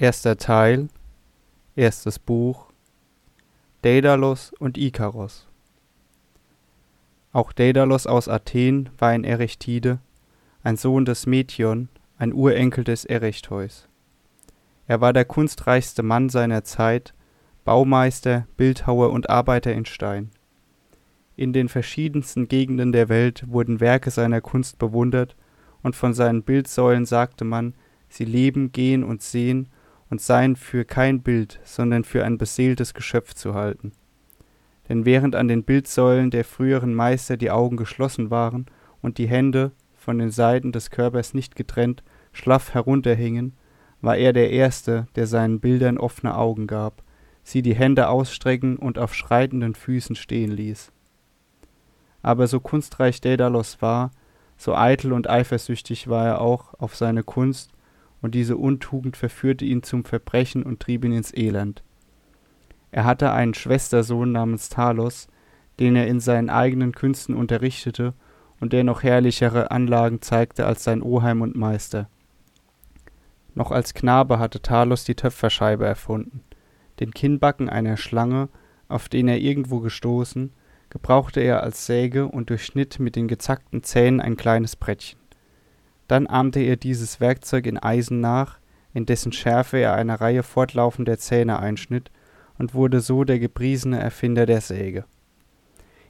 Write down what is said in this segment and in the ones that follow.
Erster Teil, erstes Buch, Daedalus und Ikaros. Auch Daedalus aus Athen war ein Erechtide, ein Sohn des Methion, ein Urenkel des Erechtheus. Er war der kunstreichste Mann seiner Zeit, Baumeister, Bildhauer und Arbeiter in Stein. In den verschiedensten Gegenden der Welt wurden Werke seiner Kunst bewundert, und von seinen Bildsäulen sagte man, sie leben, gehen und sehen und seien für kein Bild, sondern für ein beseeltes Geschöpf zu halten. Denn während an den Bildsäulen der früheren Meister die Augen geschlossen waren und die Hände, von den Seiten des Körpers nicht getrennt, schlaff herunterhingen, war er der Erste, der seinen Bildern offene Augen gab, sie die Hände ausstrecken und auf schreitenden Füßen stehen ließ. Aber so kunstreich Daedalus war, so eitel und eifersüchtig war er auch auf seine Kunst, und diese Untugend verführte ihn zum Verbrechen und trieb ihn ins Elend. Er hatte einen Schwestersohn namens Talos, den er in seinen eigenen Künsten unterrichtete und der noch herrlichere Anlagen zeigte als sein Oheim und Meister. Noch als Knabe hatte Talos die Töpferscheibe erfunden. Den Kinnbacken einer Schlange, auf den er irgendwo gestoßen, gebrauchte er als Säge und durchschnitt mit den gezackten Zähnen ein kleines Brettchen. Dann ahmte er dieses Werkzeug in Eisen nach, in dessen Schärfe er eine Reihe fortlaufender Zähne einschnitt, und wurde so der gepriesene Erfinder der Säge.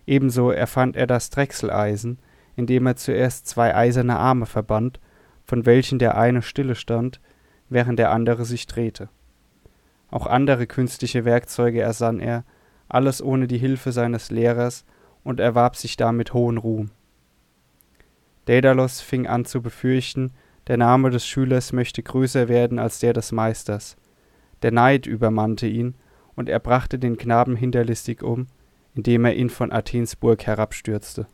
Ebenso erfand er das Drechseleisen, indem er zuerst zwei eiserne Arme verband, von welchen der eine stille stand, während der andere sich drehte. Auch andere künstliche Werkzeuge ersann er, alles ohne die Hilfe seines Lehrers, und erwarb sich damit hohen Ruhm. Daedalus fing an zu befürchten, der Name des Schülers möchte größer werden als der des Meisters. Der Neid übermannte ihn, und er brachte den Knaben hinterlistig um, indem er ihn von Athens Burg herabstürzte.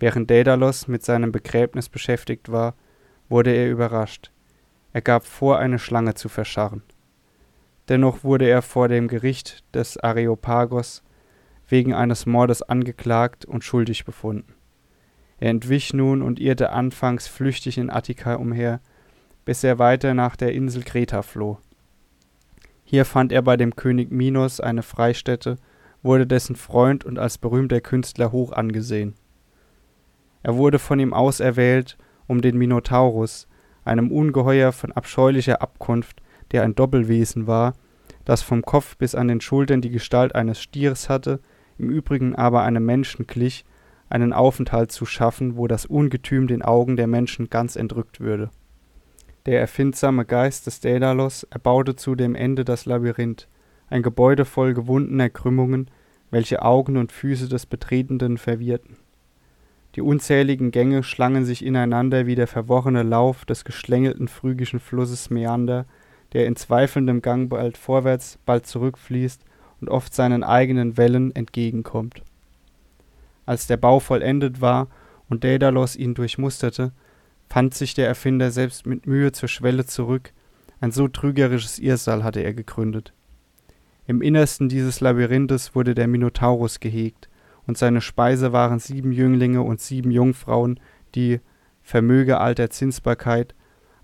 Während Daedalus mit seinem Begräbnis beschäftigt war, wurde er überrascht. Er gab vor, eine Schlange zu verscharren. Dennoch wurde er vor dem Gericht des Areopagos wegen eines Mordes angeklagt und schuldig befunden. Er entwich nun und irrte anfangs flüchtig in Attika umher, bis er weiter nach der Insel Kreta floh. Hier fand er bei dem König Minos eine Freistätte, wurde dessen Freund und als berühmter Künstler hoch angesehen. Er wurde von ihm auserwählt, um den Minotaurus, einem Ungeheuer von abscheulicher Abkunft, der ein Doppelwesen war, das vom Kopf bis an den Schultern die Gestalt eines Stiers hatte, im Übrigen aber einem Menschen glich, einen Aufenthalt zu schaffen, wo das Ungetüm den Augen der Menschen ganz entrückt würde. Der erfindsame Geist des Daedalus erbaute zu dem Ende das Labyrinth, ein Gebäude voll gewundener Krümmungen, welche Augen und Füße des Betretenden verwirrten. Die unzähligen Gänge schlangen sich ineinander wie der verworrene Lauf des geschlängelten phrygischen Flusses Meander, der in zweifelndem Gang bald vorwärts, bald zurückfließt und oft seinen eigenen Wellen entgegenkommt. Als der Bau vollendet war und Daedalus ihn durchmusterte, fand sich der Erfinder selbst mit Mühe zur Schwelle zurück, ein so trügerisches Irrsal hatte er gegründet. Im Innersten dieses Labyrinthes wurde der Minotaurus gehegt, und seine Speise waren sieben Jünglinge und sieben Jungfrauen, die, vermöge alter Zinsbarkeit,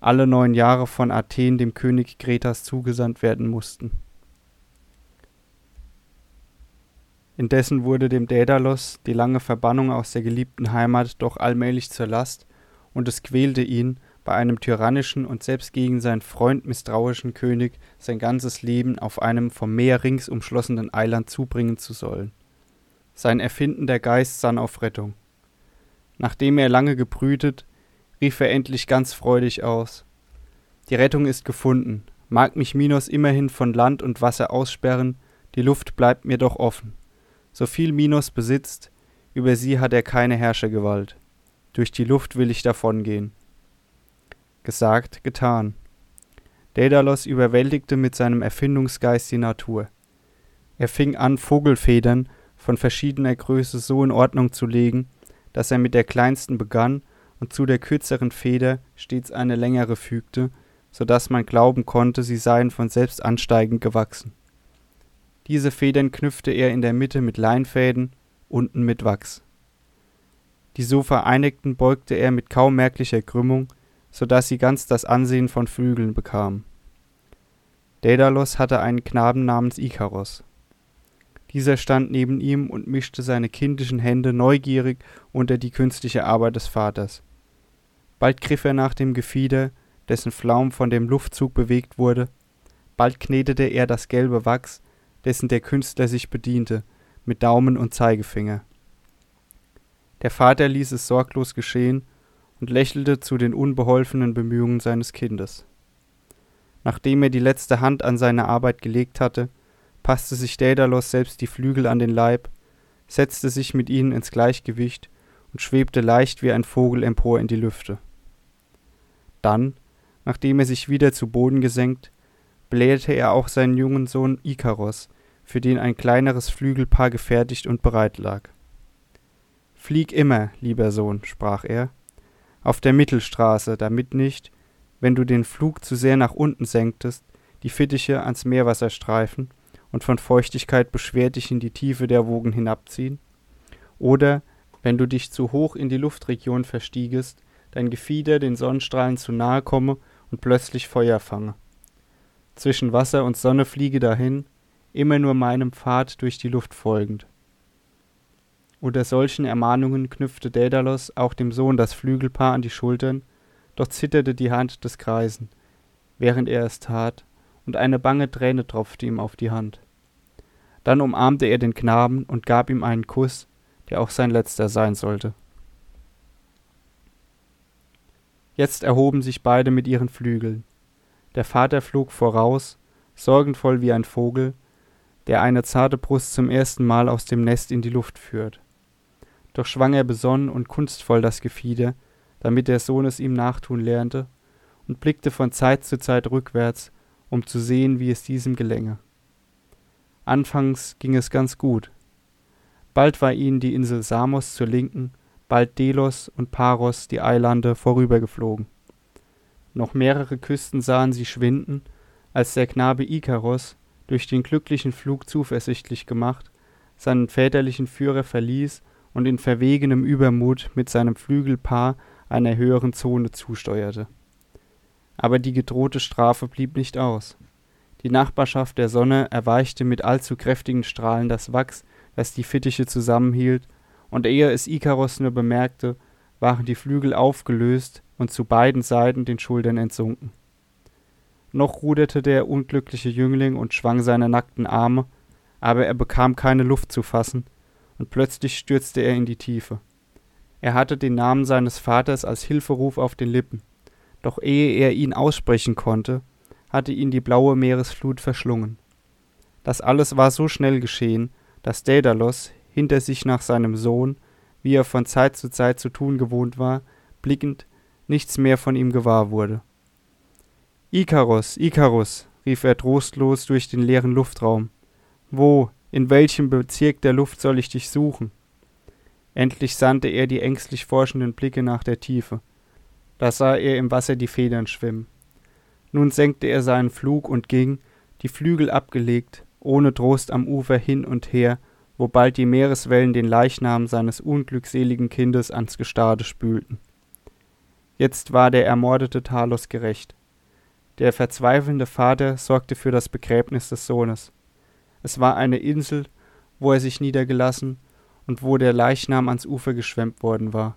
alle neun Jahre von Athen dem König Kretas zugesandt werden mussten. Indessen wurde dem Daedalus die lange Verbannung aus der geliebten Heimat doch allmählich zur Last, und es quälte ihn, bei einem tyrannischen und selbst gegen seinen Freund misstrauischen König sein ganzes Leben auf einem vom Meer rings umschlossenen Eiland zubringen zu sollen. Sein erfindender Geist sann auf Rettung. Nachdem er lange gebrütet, rief er endlich ganz freudig aus. Die Rettung ist gefunden. Mag mich Minos immerhin von Land und Wasser aussperren, die Luft bleibt mir doch offen. So viel Minos besitzt, über sie hat er keine Herrschergewalt. Durch die Luft will ich davongehen. Gesagt, getan. Daedalus überwältigte mit seinem Erfindungsgeist die Natur. Er fing an, Vogelfedern von verschiedener Größe so in Ordnung zu legen, dass er mit der kleinsten begann und zu der kürzeren Feder stets eine längere fügte, so dass man glauben konnte, sie seien von selbst ansteigend gewachsen. Diese Federn knüpfte er in der Mitte mit Leinfäden, unten mit Wachs. Die so vereinigten beugte er mit kaum merklicher Krümmung, so dass sie ganz das Ansehen von Flügeln bekamen. Daedalus hatte einen Knaben namens Ikaros. Dieser stand neben ihm und mischte seine kindischen Hände neugierig unter die künstliche Arbeit des Vaters. Bald griff er nach dem Gefieder, dessen Flaum von dem Luftzug bewegt wurde, bald knetete er das gelbe Wachs, dessen der Künstler sich bediente, mit Daumen und Zeigefinger. Der Vater ließ es sorglos geschehen und lächelte zu den unbeholfenen Bemühungen seines Kindes. Nachdem er die letzte Hand an seine Arbeit gelegt hatte, passte sich Daedalus selbst die Flügel an den Leib, setzte sich mit ihnen ins Gleichgewicht und schwebte leicht wie ein Vogel empor in die Lüfte. Dann, nachdem er sich wieder zu Boden gesenkt, blähte er auch seinen jungen Sohn Ikaros, für den ein kleineres Flügelpaar gefertigt und bereit lag. Flieg immer, lieber Sohn, sprach er, auf der Mittelstraße, damit nicht, wenn du den Flug zu sehr nach unten senktest, die Fittiche ans Meerwasser streifen und von Feuchtigkeit beschwert dich in die Tiefe der Wogen hinabziehen? Oder, wenn du dich zu hoch in die Luftregion verstiegest, dein Gefieder den Sonnenstrahlen zu nahe komme und plötzlich Feuer fange. Zwischen Wasser und Sonne fliege dahin, immer nur meinem Pfad durch die Luft folgend. Unter solchen Ermahnungen knüpfte Daedalus auch dem Sohn das Flügelpaar an die Schultern, doch zitterte die Hand des Greisen, während er es tat, und eine bange Träne tropfte ihm auf die Hand. Dann umarmte er den Knaben und gab ihm einen Kuss, der auch sein letzter sein sollte. Jetzt erhoben sich beide mit ihren Flügeln. Der Vater flog voraus, sorgenvoll wie ein Vogel, der eine zarte Brust zum ersten Mal aus dem Nest in die Luft führt. Doch schwang er besonnen und kunstvoll das Gefieder, damit der Sohn es ihm nachtun lernte, und blickte von Zeit zu Zeit rückwärts, um zu sehen, wie es diesem gelänge. Anfangs ging es ganz gut. Bald war ihnen die Insel Samos zur Linken, bald Delos und Paros die Eilande vorübergeflogen. Noch mehrere Küsten sahen sie schwinden, als der Knabe Ikaros, durch den glücklichen Flug zuversichtlich gemacht, seinen väterlichen Führer verließ und in verwegenem Übermut mit seinem Flügelpaar einer höheren Zone zusteuerte aber die gedrohte Strafe blieb nicht aus. Die Nachbarschaft der Sonne erweichte mit allzu kräftigen Strahlen das Wachs, das die Fittiche zusammenhielt, und ehe es Ikaros nur bemerkte, waren die Flügel aufgelöst und zu beiden Seiten den Schultern entsunken. Noch ruderte der unglückliche Jüngling und schwang seine nackten Arme, aber er bekam keine Luft zu fassen, und plötzlich stürzte er in die Tiefe. Er hatte den Namen seines Vaters als Hilferuf auf den Lippen doch ehe er ihn aussprechen konnte, hatte ihn die blaue Meeresflut verschlungen. Das alles war so schnell geschehen, dass Daedalus hinter sich nach seinem Sohn, wie er von Zeit zu Zeit zu tun gewohnt war, blickend, nichts mehr von ihm gewahr wurde. Ikaros, Ikaros, rief er trostlos durch den leeren Luftraum. Wo, in welchem Bezirk der Luft soll ich dich suchen? Endlich sandte er die ängstlich forschenden Blicke nach der Tiefe. Da sah er im Wasser die Federn schwimmen. Nun senkte er seinen Flug und ging, die Flügel abgelegt, ohne Trost am Ufer hin und her, wo bald die Meereswellen den Leichnam seines unglückseligen Kindes ans Gestade spülten. Jetzt war der ermordete Talos gerecht. Der verzweifelnde Vater sorgte für das Begräbnis des Sohnes. Es war eine Insel, wo er sich niedergelassen und wo der Leichnam ans Ufer geschwemmt worden war.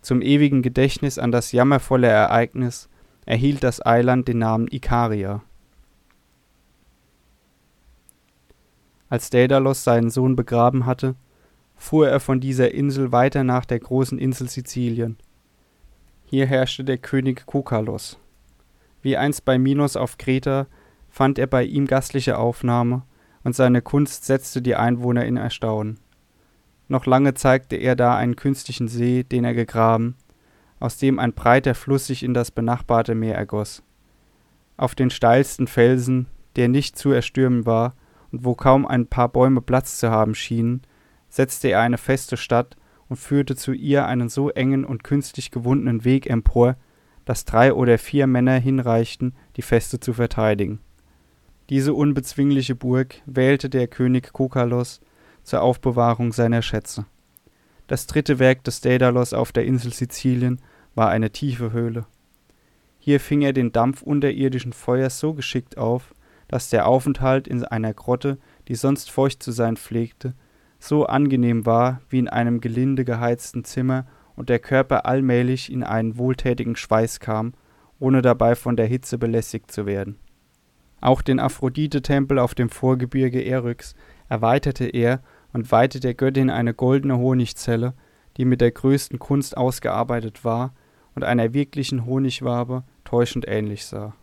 Zum ewigen Gedächtnis an das jammervolle Ereignis erhielt das Eiland den Namen Ikaria. Als Daedalus seinen Sohn begraben hatte, fuhr er von dieser Insel weiter nach der großen Insel Sizilien. Hier herrschte der König Kokalos. Wie einst bei Minos auf Kreta fand er bei ihm gastliche Aufnahme, und seine Kunst setzte die Einwohner in Erstaunen. Noch lange zeigte er da einen künstlichen See, den er gegraben, aus dem ein breiter Fluss sich in das benachbarte Meer ergoss. Auf den steilsten Felsen, der nicht zu erstürmen war und wo kaum ein paar Bäume Platz zu haben schienen, setzte er eine feste Stadt und führte zu ihr einen so engen und künstlich gewundenen Weg empor, dass drei oder vier Männer hinreichten, die Feste zu verteidigen. Diese unbezwingliche Burg wählte der König Kokalos zur Aufbewahrung seiner Schätze. Das dritte Werk des Daedalus auf der Insel Sizilien war eine tiefe Höhle. Hier fing er den Dampf unterirdischen Feuers so geschickt auf, dass der Aufenthalt in einer Grotte, die sonst feucht zu sein pflegte, so angenehm war wie in einem gelinde geheizten Zimmer und der Körper allmählich in einen wohltätigen Schweiß kam, ohne dabei von der Hitze belästigt zu werden. Auch den Aphrodite-Tempel auf dem Vorgebirge Eryx erweiterte er und weihte der Göttin eine goldene Honigzelle, die mit der größten Kunst ausgearbeitet war und einer wirklichen Honigwabe täuschend ähnlich sah.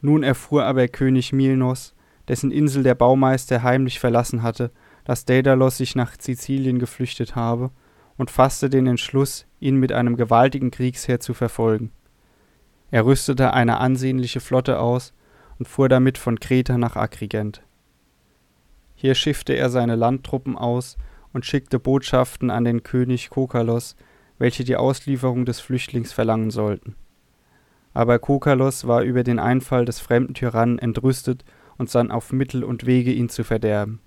Nun erfuhr aber König Milnos, dessen Insel der Baumeister heimlich verlassen hatte, dass Daedalus sich nach Sizilien geflüchtet habe, und fasste den Entschluss, ihn mit einem gewaltigen Kriegsheer zu verfolgen. Er rüstete eine ansehnliche Flotte aus und fuhr damit von Kreta nach Agrigent. Hier schiffte er seine Landtruppen aus und schickte Botschaften an den König Kokalos, welche die Auslieferung des Flüchtlings verlangen sollten. Aber Kokalos war über den Einfall des fremden Tyrannen entrüstet und sann auf Mittel und Wege, ihn zu verderben.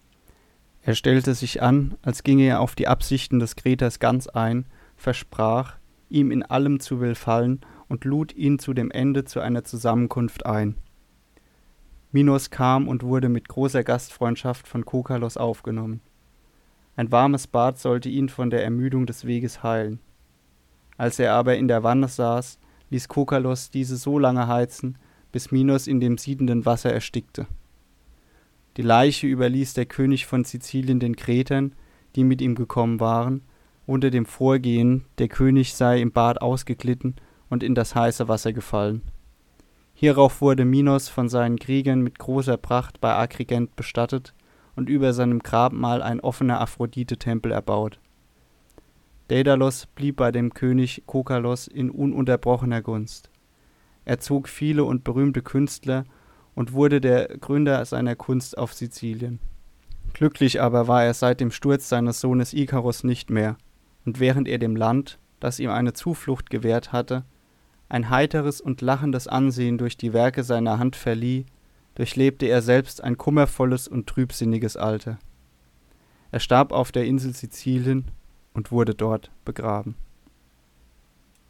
Er stellte sich an, als ginge er auf die Absichten des Kreters ganz ein, versprach, ihm in allem zu willfallen und lud ihn zu dem Ende zu einer Zusammenkunft ein. Minos kam und wurde mit großer Gastfreundschaft von Kokalos aufgenommen. Ein warmes Bad sollte ihn von der Ermüdung des Weges heilen. Als er aber in der Wanne saß, ließ Kokalos diese so lange heizen, bis Minos in dem siedenden Wasser erstickte. Die Leiche überließ der König von Sizilien den Kretern, die mit ihm gekommen waren, unter dem Vorgehen, der König sei im Bad ausgeglitten und in das heiße Wasser gefallen. Hierauf wurde Minos von seinen Kriegern mit großer Pracht bei Agrigent bestattet und über seinem Grabmal ein offener Aphrodite-Tempel erbaut. Daedalus blieb bei dem König Kokalos in ununterbrochener Gunst. Er zog viele und berühmte Künstler und wurde der Gründer seiner Kunst auf Sizilien. Glücklich aber war er seit dem Sturz seines Sohnes Ikarus nicht mehr, und während er dem Land, das ihm eine Zuflucht gewährt hatte, ein heiteres und lachendes Ansehen durch die Werke seiner Hand verlieh, durchlebte er selbst ein kummervolles und trübsinniges Alter. Er starb auf der Insel Sizilien und wurde dort begraben